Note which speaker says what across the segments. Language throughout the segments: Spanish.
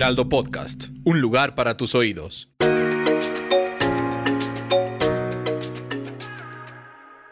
Speaker 1: Heraldo Podcast, un lugar para tus oídos.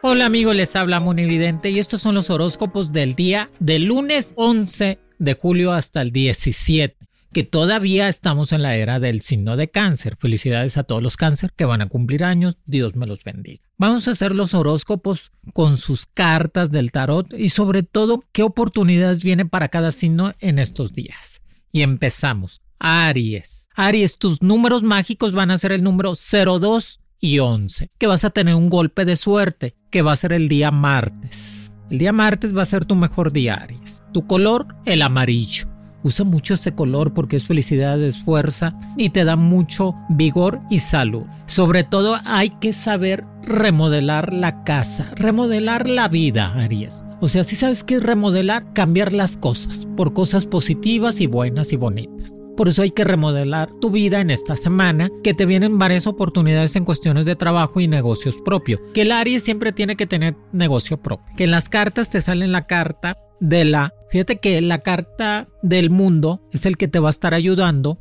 Speaker 2: Hola amigos, les habla Monividente y estos son los horóscopos del día del lunes 11 de julio hasta el 17, que todavía estamos en la era del signo de cáncer. Felicidades a todos los cáncer que van a cumplir años, Dios me los bendiga. Vamos a hacer los horóscopos con sus cartas del tarot y sobre todo qué oportunidades vienen para cada signo en estos días. Y empezamos. Aries. Aries, tus números mágicos van a ser el número 02 y 11, que vas a tener un golpe de suerte, que va a ser el día martes. El día martes va a ser tu mejor día, Aries. Tu color, el amarillo. Usa mucho ese color porque es felicidad, es fuerza y te da mucho vigor y salud. Sobre todo hay que saber remodelar la casa, remodelar la vida, Aries. O sea, si sabes qué es remodelar, cambiar las cosas por cosas positivas y buenas y bonitas. Por eso hay que remodelar tu vida en esta semana, que te vienen varias oportunidades en cuestiones de trabajo y negocios propios. Que el Aries siempre tiene que tener negocio propio. Que en las cartas te sale la carta de la... Fíjate que la carta del mundo es el que te va a estar ayudando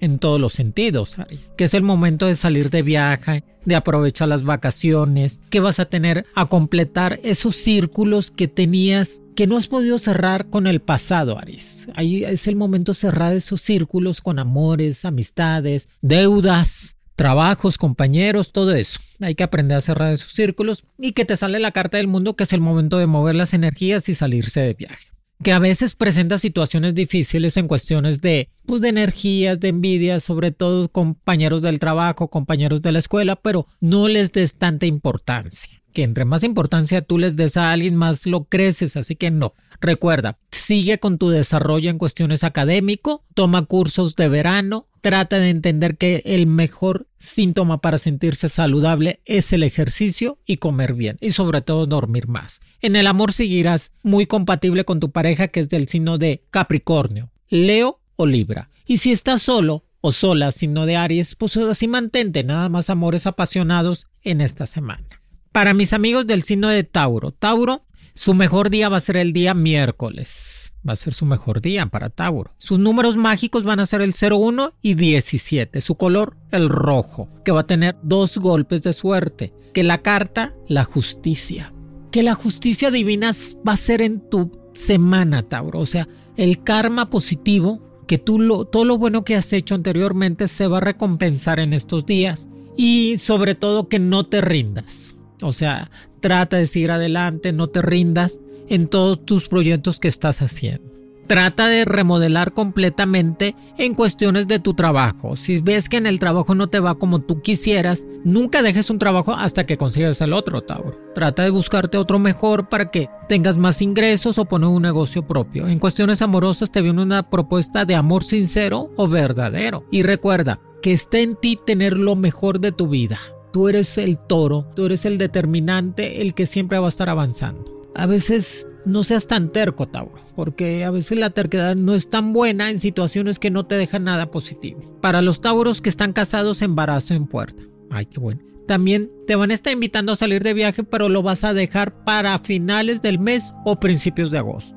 Speaker 2: en todos los sentidos, que es el momento de salir de viaje, de aprovechar las vacaciones, que vas a tener a completar esos círculos que tenías que no has podido cerrar con el pasado, Aries. Ahí es el momento de cerrar esos círculos con amores, amistades, deudas, trabajos, compañeros, todo eso. Hay que aprender a cerrar esos círculos y que te sale la carta del mundo que es el momento de mover las energías y salirse de viaje que a veces presenta situaciones difíciles en cuestiones de, pues, de energías, de envidia, sobre todo compañeros del trabajo, compañeros de la escuela, pero no les des tanta importancia. Que entre más importancia tú les des a alguien, más lo creces, así que no. Recuerda, sigue con tu desarrollo en cuestiones académico, toma cursos de verano, trata de entender que el mejor síntoma para sentirse saludable es el ejercicio y comer bien y sobre todo dormir más. En el amor seguirás muy compatible con tu pareja que es del signo de Capricornio, Leo o Libra. Y si estás solo o sola, signo de Aries, pues así mantente nada más amores apasionados en esta semana. Para mis amigos del signo de Tauro, Tauro su mejor día va a ser el día miércoles. Va a ser su mejor día para Tauro. Sus números mágicos van a ser el 01 y 17. Su color, el rojo, que va a tener dos golpes de suerte. Que la carta, la justicia. Que la justicia divina va a ser en tu semana, Tauro. O sea, el karma positivo, que tú lo, todo lo bueno que has hecho anteriormente se va a recompensar en estos días. Y sobre todo que no te rindas. O sea, trata de seguir adelante, no te rindas en todos tus proyectos que estás haciendo. Trata de remodelar completamente en cuestiones de tu trabajo. Si ves que en el trabajo no te va como tú quisieras, nunca dejes un trabajo hasta que consigas el otro, Tauro. Trata de buscarte otro mejor para que tengas más ingresos o poner un negocio propio. En cuestiones amorosas te viene una propuesta de amor sincero o verdadero. Y recuerda que está en ti tener lo mejor de tu vida. Tú eres el toro, tú eres el determinante, el que siempre va a estar avanzando. A veces no seas tan terco, Tauro, porque a veces la terquedad no es tan buena en situaciones que no te dejan nada positivo. Para los Tauros que están casados, embarazo en puerta. Ay, qué bueno. También te van a estar invitando a salir de viaje, pero lo vas a dejar para finales del mes o principios de agosto.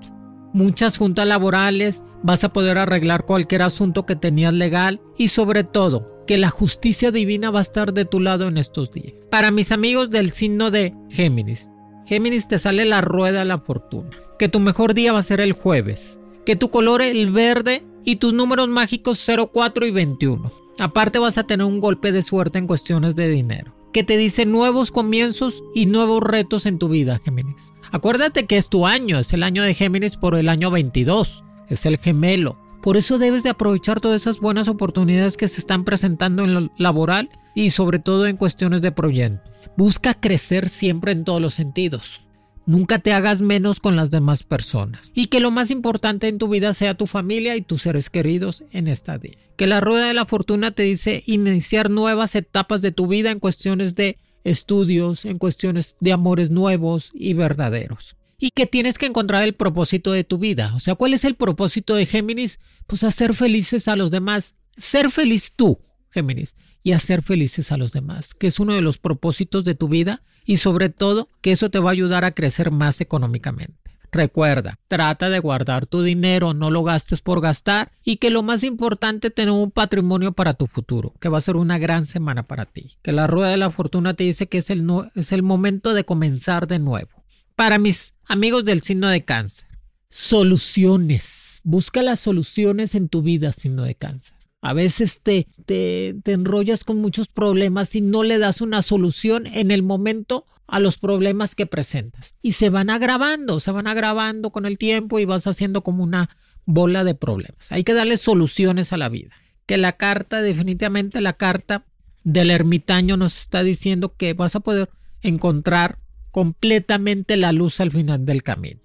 Speaker 2: Muchas juntas laborales, vas a poder arreglar cualquier asunto que tenías legal y sobre todo que la justicia divina va a estar de tu lado en estos días. Para mis amigos del signo de Géminis, Géminis te sale la rueda de la fortuna. Que tu mejor día va a ser el jueves. Que tu color el verde y tus números mágicos 04 y 21. Aparte vas a tener un golpe de suerte en cuestiones de dinero. Que te dice nuevos comienzos y nuevos retos en tu vida, Géminis. Acuérdate que es tu año, es el año de Géminis por el año 22. Es el gemelo. Por eso debes de aprovechar todas esas buenas oportunidades que se están presentando en lo laboral y sobre todo en cuestiones de proyectos. Busca crecer siempre en todos los sentidos. Nunca te hagas menos con las demás personas. Y que lo más importante en tu vida sea tu familia y tus seres queridos en esta día. Que la rueda de la fortuna te dice iniciar nuevas etapas de tu vida en cuestiones de estudios, en cuestiones de amores nuevos y verdaderos. Y que tienes que encontrar el propósito de tu vida. O sea, ¿cuál es el propósito de Géminis? Pues hacer felices a los demás. Ser feliz tú, Géminis y hacer felices a los demás, que es uno de los propósitos de tu vida y sobre todo que eso te va a ayudar a crecer más económicamente. Recuerda, trata de guardar tu dinero, no lo gastes por gastar y que lo más importante, tener un patrimonio para tu futuro, que va a ser una gran semana para ti. Que la rueda de la fortuna te dice que es el, es el momento de comenzar de nuevo. Para mis amigos del signo de cáncer, soluciones. Busca las soluciones en tu vida, signo de cáncer. A veces te, te, enrollas con muchos problemas y no le das una solución en el momento a los problemas que presentas. Y se van agravando, se van agravando con el tiempo y vas haciendo como una bola de problemas. Hay que darle soluciones a la vida. Que la carta, definitivamente la carta del ermitaño nos está diciendo que vas a poder encontrar completamente la luz al final del camino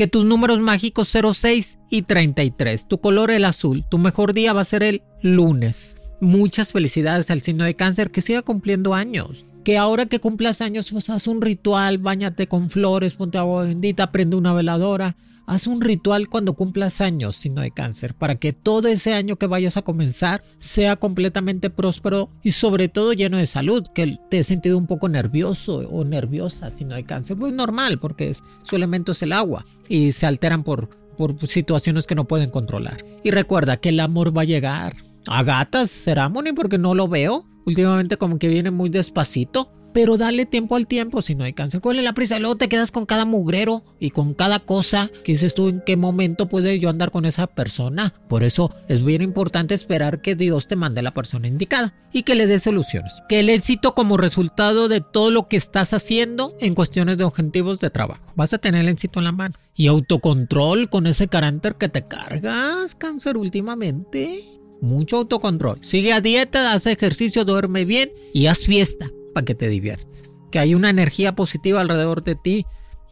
Speaker 2: que tus números mágicos 06 y 33, tu color el azul, tu mejor día va a ser el lunes. Muchas felicidades al signo de cáncer que siga cumpliendo años. Que ahora que cumplas años, pues haz un ritual, bañate con flores, ponte agua bendita, prende una veladora, Haz un ritual cuando cumplas años, signo de cáncer, para que todo ese año que vayas a comenzar sea completamente próspero y sobre todo lleno de salud, que te he sentido un poco nervioso o nerviosa, signo de cáncer. Pues normal, porque su elemento es el agua y se alteran por, por situaciones que no pueden controlar. Y recuerda que el amor va a llegar. A gatas, será Moni, porque no lo veo. Últimamente como que viene muy despacito pero dale tiempo al tiempo si no hay cáncer. ¿Cuál es la prisa? Luego te quedas con cada mugrero y con cada cosa que dices tú en qué momento puede yo andar con esa persona. Por eso es bien importante esperar que Dios te mande la persona indicada y que le dé soluciones. Que el éxito como resultado de todo lo que estás haciendo en cuestiones de objetivos de trabajo. Vas a tener el éxito en la mano. Y autocontrol con ese carácter que te cargas, cáncer, últimamente. Mucho autocontrol. Sigue a dieta, haz ejercicio, duerme bien y haz fiesta para que te diviertes. Que hay una energía positiva alrededor de ti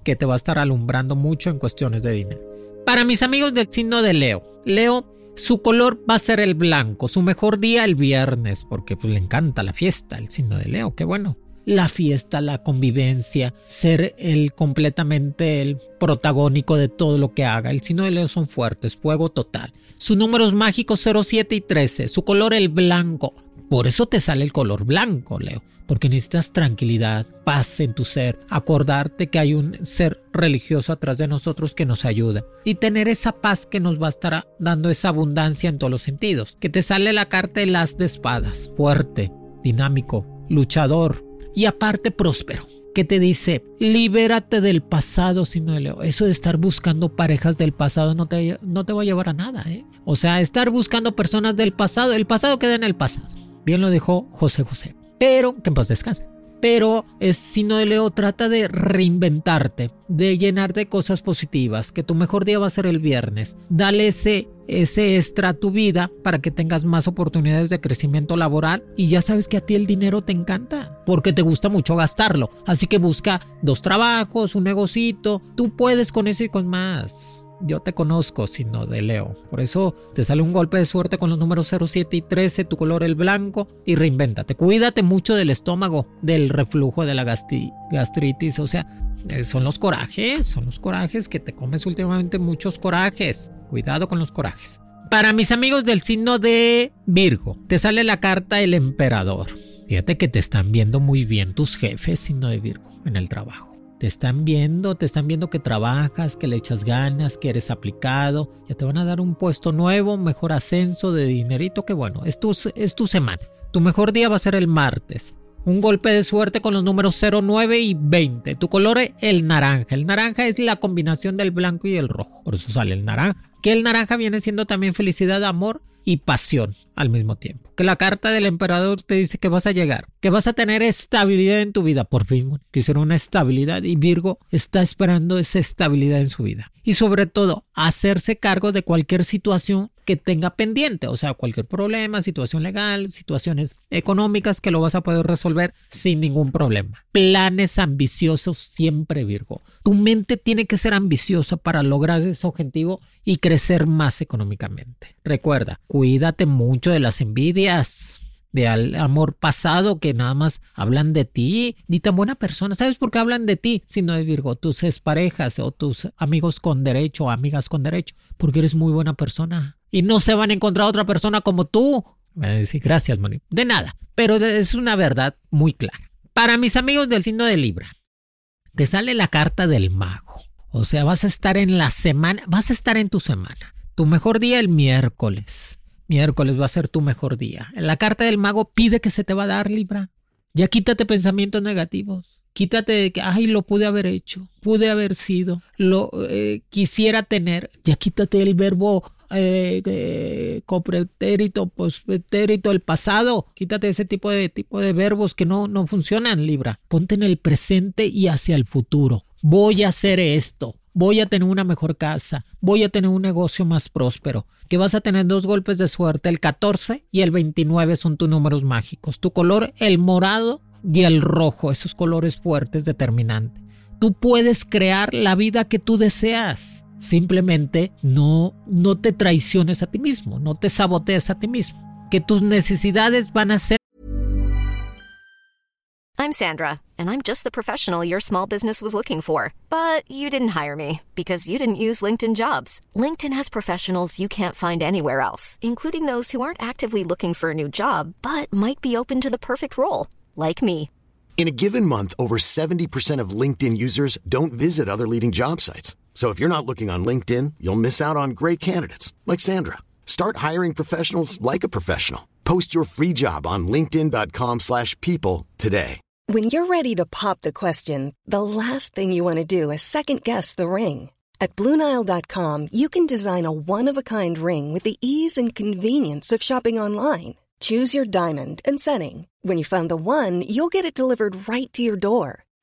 Speaker 2: que te va a estar alumbrando mucho en cuestiones de dinero. Para mis amigos del signo de Leo, Leo, su color va a ser el blanco, su mejor día el viernes, porque pues, le encanta la fiesta, el signo de Leo, qué bueno. La fiesta, la convivencia, ser el completamente el protagónico de todo lo que haga. El signo de Leo son fuertes, fuego total. Sus números mágicos 07 y 13, su color el blanco. Por eso te sale el color blanco, Leo porque necesitas tranquilidad, paz en tu ser, acordarte que hay un ser religioso atrás de nosotros que nos ayuda y tener esa paz que nos va a estar dando esa abundancia en todos los sentidos. Que te sale la carta de las de espadas, fuerte, dinámico, luchador y aparte próspero que te dice, libérate del pasado, sino Leo. Eso de estar buscando parejas del pasado no te, no te va a llevar a nada, ¿eh? O sea, estar buscando personas del pasado, el pasado queda en el pasado. Bien lo dijo José José. Pero, que en paz descanse. Pero es sino de Leo, trata de reinventarte, de llenar de cosas positivas, que tu mejor día va a ser el viernes. Dale ese, ese extra a tu vida para que tengas más oportunidades de crecimiento laboral y ya sabes que a ti el dinero te encanta, porque te gusta mucho gastarlo. Así que busca dos trabajos, un negocito, tú puedes con eso y con más yo te conozco, sino de Leo. Por eso te sale un golpe de suerte con los números 07 y 13, tu color el blanco, y reinvéntate. Cuídate mucho del estómago, del reflujo, de la gastritis. O sea, eh, son los corajes, son los corajes que te comes últimamente muchos corajes. Cuidado con los corajes. Para mis amigos del signo de Virgo, te sale la carta el emperador. Fíjate que te están viendo muy bien tus jefes, signo de Virgo, en el trabajo. Te están viendo, te están viendo que trabajas, que le echas ganas, que eres aplicado. Ya te van a dar un puesto nuevo, mejor ascenso de dinerito, que bueno, es tu, es tu semana. Tu mejor día va a ser el martes. Un golpe de suerte con los números 09 y 20. Tu color es el naranja. El naranja es la combinación del blanco y el rojo. Por eso sale el naranja. Que el naranja viene siendo también felicidad, amor y pasión al mismo tiempo. Que la carta del emperador te dice que vas a llegar, que vas a tener estabilidad en tu vida. Por fin, quisiera una estabilidad y Virgo está esperando esa estabilidad en su vida. Y sobre todo, hacerse cargo de cualquier situación que tenga pendiente, o sea, cualquier problema, situación legal, situaciones económicas que lo vas a poder resolver sin ningún problema. Planes ambiciosos siempre, Virgo. Tu mente tiene que ser ambiciosa para lograr ese objetivo y crecer más económicamente. Recuerda, cuídate mucho de las envidias de amor pasado que nada más hablan de ti, ni tan buena persona. ¿Sabes por qué hablan de ti? Si no es Virgo, tus parejas o tus amigos con derecho o amigas con derecho, porque eres muy buena persona. Y no se van a encontrar otra persona como tú. Me decir gracias, Moni. De nada, pero es una verdad muy clara. Para mis amigos del signo de Libra, te sale la carta del mago. O sea, vas a estar en la semana, vas a estar en tu semana. Tu mejor día el miércoles Miércoles va a ser tu mejor día. La carta del mago pide que se te va a dar, Libra. Ya quítate pensamientos negativos. Quítate de que, ay, lo pude haber hecho, pude haber sido, lo eh, quisiera tener. Ya quítate el verbo eh, eh, copretérito, pospretérito, el pasado. Quítate ese tipo de, tipo de verbos que no, no funcionan, Libra. Ponte en el presente y hacia el futuro. Voy a hacer esto voy a tener una mejor casa, voy a tener un negocio más próspero, que vas a tener dos golpes de suerte, el 14 y el 29 son tus números mágicos, tu color el morado y el rojo, esos colores fuertes determinantes. Tú puedes crear la vida que tú deseas. Simplemente no, no te traiciones a ti mismo, no te sabotees a ti mismo. Que tus necesidades van a ser
Speaker 3: I'm Sandra, and I'm just the professional your small business was looking for. But you didn't hire me because you didn't use LinkedIn jobs. LinkedIn has professionals you can't find anywhere else, including those who aren't actively looking for a new job but might be open to the perfect role, like me.
Speaker 4: In a given month, over 70% of LinkedIn users don't visit other leading job sites. So if you're not looking on LinkedIn, you'll miss out on great candidates like Sandra. Start hiring professionals like a professional. Post your free job on linkedin.com/people today.
Speaker 5: When you're ready to pop the question, the last thing you want to do is second guess the ring. At BlueNile.com, you can design a one-of-a-kind ring with the ease and convenience of shopping online. Choose your diamond and setting. When you find the one, you'll get it delivered right to your door.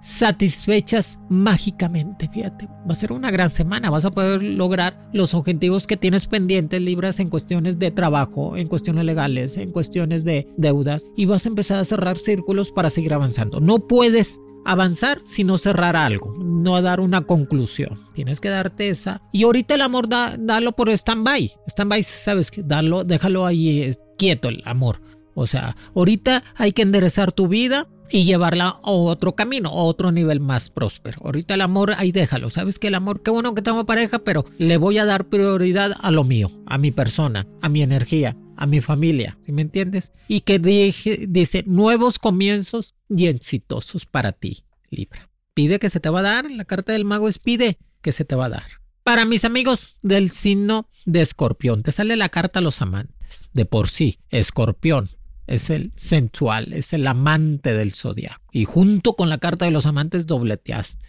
Speaker 2: Satisfechas mágicamente, fíjate. Va a ser una gran semana, vas a poder lograr los objetivos que tienes pendientes, libras en cuestiones de trabajo, en cuestiones legales, en cuestiones de deudas y vas a empezar a cerrar círculos para seguir avanzando. No puedes avanzar sino cerrar algo, no dar una conclusión. Tienes que darte esa. Y ahorita el amor, da, dalo por stand-by. Stand-by, sabes que darlo, déjalo ahí eh, quieto el amor. O sea, ahorita hay que enderezar tu vida y llevarla a otro camino, a otro nivel más próspero. Ahorita el amor, ahí déjalo. Sabes que el amor, qué bueno que tengo pareja, pero le voy a dar prioridad a lo mío, a mi persona, a mi energía, a mi familia. ¿Sí me entiendes? Y que dice nuevos comienzos y exitosos para ti, Libra. Pide que se te va a dar. La carta del mago es pide que se te va a dar. Para mis amigos del signo de escorpión, te sale la carta a los amantes. De por sí, escorpión es el sensual, es el amante del zodiaco. Y junto con la carta de los amantes dobleteaste.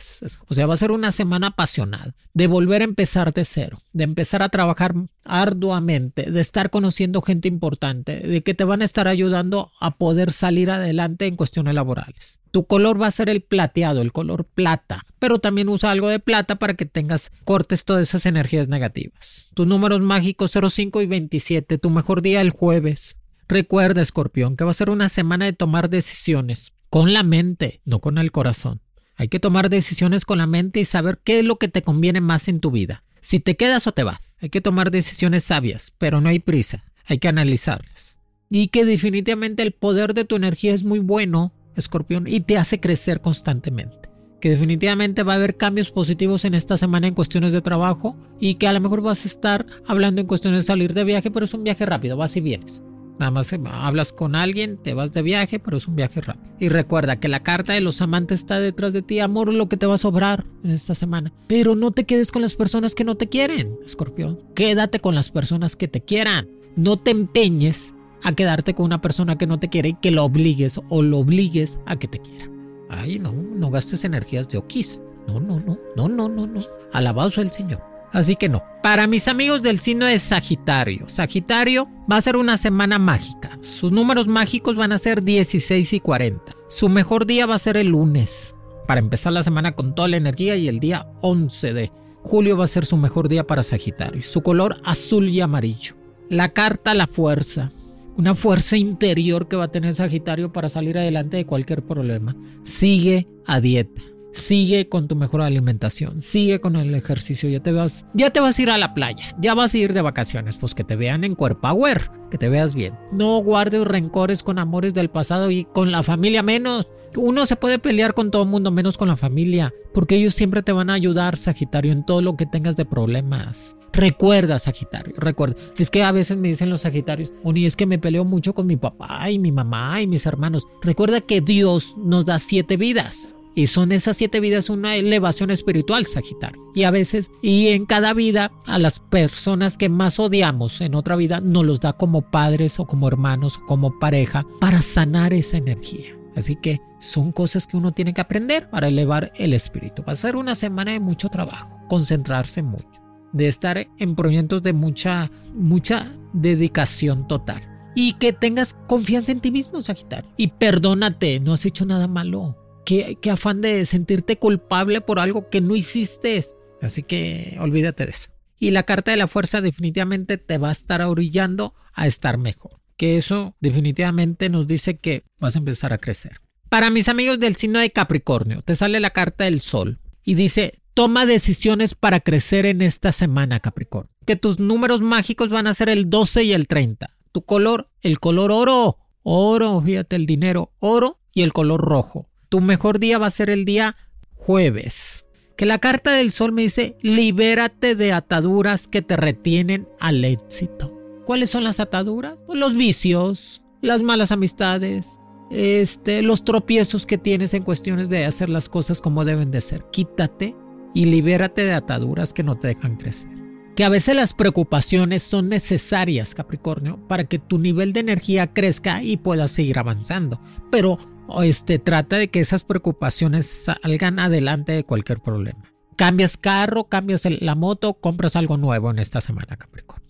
Speaker 2: O sea, va a ser una semana apasionada, de volver a empezar de cero, de empezar a trabajar arduamente, de estar conociendo gente importante, de que te van a estar ayudando a poder salir adelante en cuestiones laborales. Tu color va a ser el plateado, el color plata, pero también usa algo de plata para que tengas, cortes todas esas energías negativas. Tus números mágicos 05 y 27, tu mejor día el jueves. Recuerda, escorpión, que va a ser una semana de tomar decisiones con la mente, no con el corazón. Hay que tomar decisiones con la mente y saber qué es lo que te conviene más en tu vida. Si te quedas o te vas. Hay que tomar decisiones sabias, pero no hay prisa. Hay que analizarlas. Y que definitivamente el poder de tu energía es muy bueno, escorpión, y te hace crecer constantemente. que definitivamente va a haber cambios positivos en esta semana en cuestiones de trabajo y que a lo mejor vas a estar hablando en cuestiones de salir de viaje, pero es un viaje rápido, vas y vienes. Nada más hablas con alguien, te vas de viaje, pero es un viaje rápido. Y recuerda que la carta de los amantes está detrás de ti, amor, lo que te va a sobrar en esta semana. Pero no te quedes con las personas que no te quieren, escorpión. Quédate con las personas que te quieran. No te empeñes a quedarte con una persona que no te quiere y que lo obligues o lo obligues a que te quiera. Ay, no, no gastes energías de Oquis. No, no, no, no, no, no, no. Alabado sea el Señor. Así que no. Para mis amigos del signo de Sagitario, Sagitario va a ser una semana mágica. Sus números mágicos van a ser 16 y 40. Su mejor día va a ser el lunes, para empezar la semana con toda la energía y el día 11 de julio va a ser su mejor día para Sagitario. Su color azul y amarillo. La carta la fuerza. Una fuerza interior que va a tener Sagitario para salir adelante de cualquier problema. Sigue a dieta sigue con tu mejor alimentación, sigue con el ejercicio, ya te vas, ya te vas a ir a la playa, ya vas a ir de vacaciones, pues que te vean en cuerpo power, que te veas bien. No guardes rencores con amores del pasado y con la familia menos. Uno se puede pelear con todo el mundo menos con la familia, porque ellos siempre te van a ayudar, Sagitario, en todo lo que tengas de problemas. Recuerda, Sagitario, recuerda. Es que a veces me dicen los Sagitarios, y es que me peleo mucho con mi papá y mi mamá y mis hermanos. Recuerda que Dios nos da siete vidas. Y son esas siete vidas una elevación espiritual, Sagitario. Y a veces, y en cada vida, a las personas que más odiamos en otra vida, nos los da como padres o como hermanos o como pareja para sanar esa energía. Así que son cosas que uno tiene que aprender para elevar el espíritu. Va a ser una semana de mucho trabajo, concentrarse mucho, de estar en proyectos de mucha, mucha dedicación total. Y que tengas confianza en ti mismo, Sagitario. Y perdónate, no has hecho nada malo qué, afán de sentirte culpable por algo que no hiciste. Así que olvídate de eso. Y la carta de la fuerza definitivamente te va a estar orillando a estar mejor. Que eso definitivamente nos dice que vas a empezar a crecer. Para mis amigos del signo de Capricornio, te sale la carta del sol y dice, toma decisiones para crecer en esta semana, Capricornio. Que tus números mágicos van a ser el 12 y el 30. Tu color, el color oro. Oro, fíjate el dinero, oro y el color rojo tu mejor día va a ser el día jueves. Que la carta del sol me dice, libérate de ataduras que te retienen al éxito. ¿Cuáles son las ataduras? Pues los vicios, las malas amistades, este, los tropiezos que tienes en cuestiones de hacer las cosas como deben de ser. Quítate y libérate de ataduras que no te dejan crecer. Que a veces las preocupaciones son necesarias, Capricornio, para que tu nivel de energía crezca y puedas seguir avanzando. Pero este, trata de que esas preocupaciones salgan adelante de cualquier problema. Cambias carro, cambias la moto, compras algo nuevo en esta semana, Capricornio.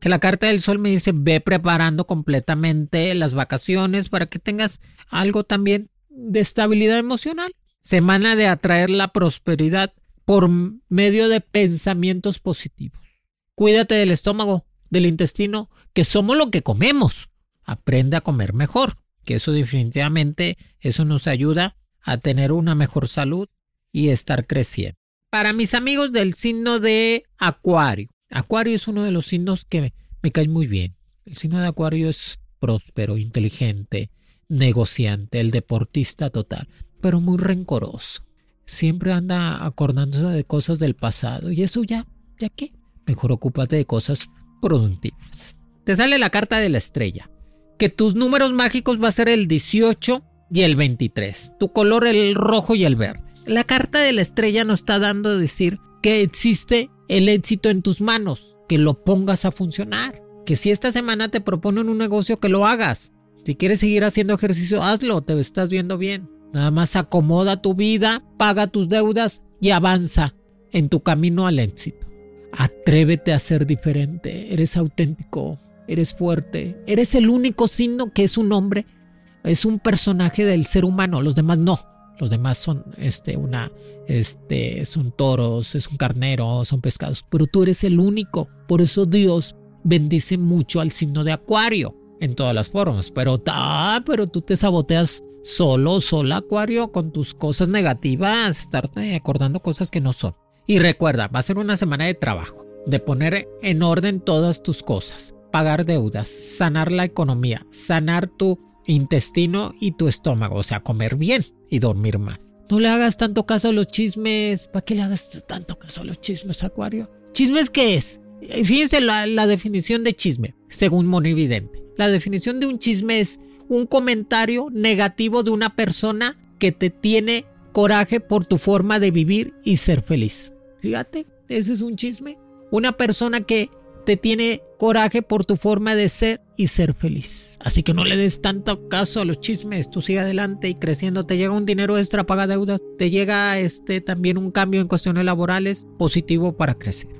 Speaker 2: Que la carta del sol me dice, ve preparando completamente las vacaciones para que tengas algo también de estabilidad emocional. Semana de atraer la prosperidad por medio de pensamientos positivos. Cuídate del estómago, del intestino, que somos lo que comemos. Aprende a comer mejor que eso definitivamente, eso nos ayuda a tener una mejor salud y estar creciendo. Para mis amigos del signo de Acuario, Acuario es uno de los signos que me, me cae muy bien. El signo de Acuario es próspero, inteligente, negociante, el deportista total, pero muy rencoroso. Siempre anda acordándose de cosas del pasado y eso ya, ¿ya qué? Mejor ocúpate de cosas productivas. Te sale la carta de la estrella que tus números mágicos va a ser el 18 y el 23. Tu color el rojo y el verde. La carta de la estrella nos está dando a decir que existe el éxito en tus manos, que lo pongas a funcionar. Que si esta semana te proponen un negocio, que lo hagas. Si quieres seguir haciendo ejercicio, hazlo, te estás viendo bien. Nada más acomoda tu vida, paga tus deudas y avanza en tu camino al éxito. Atrévete a ser diferente, eres auténtico, eres fuerte, eres el único signo que es un hombre, es un personaje del ser humano, los demás no. Los demás son este una este son toros, es un carnero, son pescados, pero tú eres el único. Por eso Dios bendice mucho al signo de Acuario en todas las formas, pero ah, pero tú te saboteas solo, sola Acuario con tus cosas negativas, estarte acordando cosas que no son. Y recuerda, va a ser una semana de trabajo, de poner en orden todas tus cosas pagar deudas, sanar la economía, sanar tu intestino y tu estómago, o sea, comer bien y dormir más. No le hagas tanto caso a los chismes. ¿Para qué le hagas tanto caso a los chismes, Acuario? ¿Chismes qué es? Eh, fíjense la, la definición de chisme, según Monividente. La definición de un chisme es un comentario negativo de una persona que te tiene coraje por tu forma de vivir y ser feliz. Fíjate, ese es un chisme. Una persona que te tiene coraje por tu forma de ser y ser feliz. Así que no le des tanto caso a los chismes, tú sigue adelante y creciendo, te llega un dinero extra, paga deudas, te llega este también un cambio en cuestiones laborales positivo para crecer.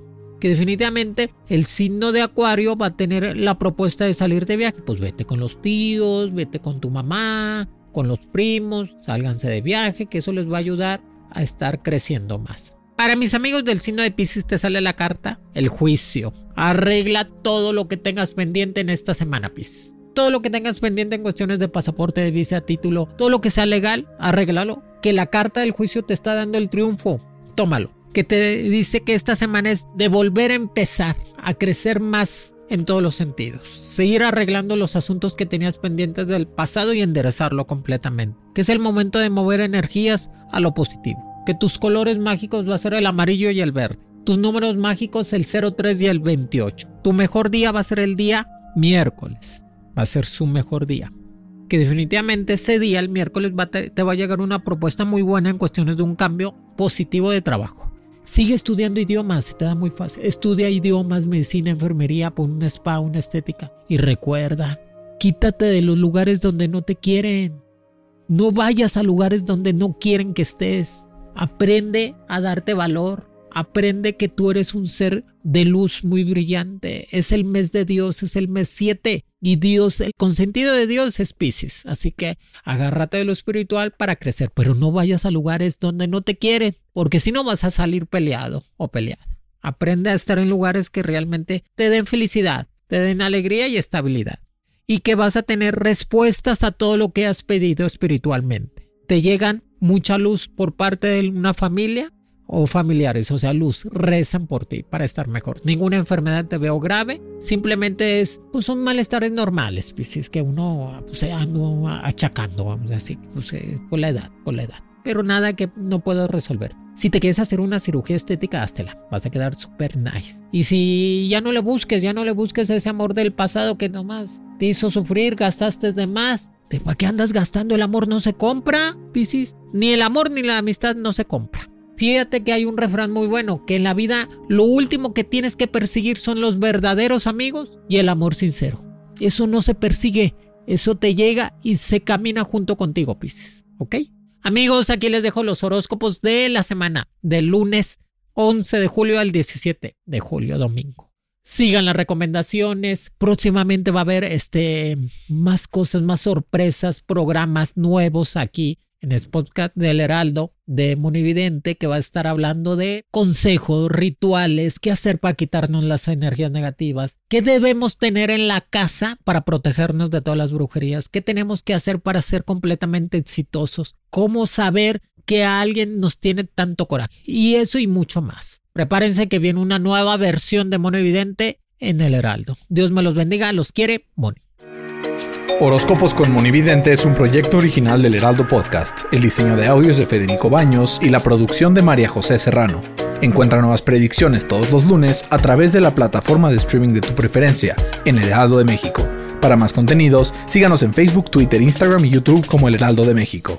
Speaker 2: Que definitivamente el signo de Acuario va a tener la propuesta de salir de viaje, pues vete con los tíos, vete con tu mamá, con los primos, sálganse de viaje, que eso les va a ayudar a estar creciendo más. Para mis amigos del signo de Pisces te sale la carta, el juicio. Arregla todo lo que tengas pendiente en esta semana, Pisces. Todo lo que tengas pendiente en cuestiones de pasaporte, de visa, título, todo lo que sea legal, arréglalo. Que la carta del juicio te está dando el triunfo, tómalo. Que te dice que esta semana es de volver a empezar a crecer más en todos los sentidos. Seguir arreglando los asuntos que tenías pendientes del pasado y enderezarlo completamente. Que es el momento de mover energías a lo positivo que tus colores mágicos va a ser el amarillo y el verde. Tus números mágicos el 03 y el 28. Tu mejor día va a ser el día miércoles. Va a ser su mejor día. Que definitivamente ese día, el miércoles, te, va a llegar una propuesta muy buena en cuestiones de un cambio positivo de trabajo. Sigue estudiando idiomas, se te da muy fácil. Estudia idiomas, medicina, enfermería, pon un spa, una estética. Y recuerda, quítate de los lugares donde no te quieren. No vayas a lugares donde no quieren que estés. Aprende a darte valor. Aprende que tú eres un ser de luz muy brillante. Es el mes de Dios, es el mes 7. Y Dios, el consentido de Dios es Pisces. Así que agárrate de lo espiritual para crecer. Pero no vayas a lugares donde no te quieren. Porque si no vas a salir peleado o peleada. Aprende a estar en lugares que realmente te den felicidad, te den alegría y estabilidad. Y que vas a tener respuestas a todo lo que has pedido espiritualmente. Te llegan mucha luz por parte de una familia o familiares, o sea, luz, rezan por ti para estar mejor. Ninguna enfermedad te veo grave, simplemente es, pues son malestares normales, pues es que uno pues, se anda achacando, vamos a decir, pues, eh, por la edad, por la edad. Pero nada que no puedo resolver. Si te quieres hacer una cirugía estética, háztela. Vas a quedar súper nice. Y si ya no le busques, ya no le busques ese amor del pasado que nomás te hizo sufrir, gastaste de más, ¿De para qué andas gastando? El amor no se compra, Piscis. Ni el amor ni la amistad no se compra. Fíjate que hay un refrán muy bueno, que en la vida lo último que tienes que perseguir son los verdaderos amigos y el amor sincero. Eso no se persigue, eso te llega y se camina junto contigo, Piscis. ¿Ok? Amigos, aquí les dejo los horóscopos de la semana, del lunes 11 de julio al 17 de julio, domingo. Sigan las recomendaciones. Próximamente va a haber este, más cosas, más sorpresas, programas nuevos aquí en el podcast del Heraldo de Monividente que va a estar hablando de consejos, rituales, qué hacer para quitarnos las energías negativas, qué debemos tener en la casa para protegernos de todas las brujerías, qué tenemos que hacer para ser completamente exitosos, cómo saber que alguien nos tiene tanto coraje y eso y mucho más. Prepárense que viene una nueva versión de Mono Evidente en el Heraldo. Dios me los bendiga, los quiere, Moni.
Speaker 1: Horóscopos con Monividente es un proyecto original del Heraldo Podcast. El diseño de audios de Federico Baños y la producción de María José Serrano. Encuentra nuevas predicciones todos los lunes a través de la plataforma de streaming de tu preferencia en El Heraldo de México. Para más contenidos, síganos en Facebook, Twitter, Instagram y YouTube como El Heraldo de México.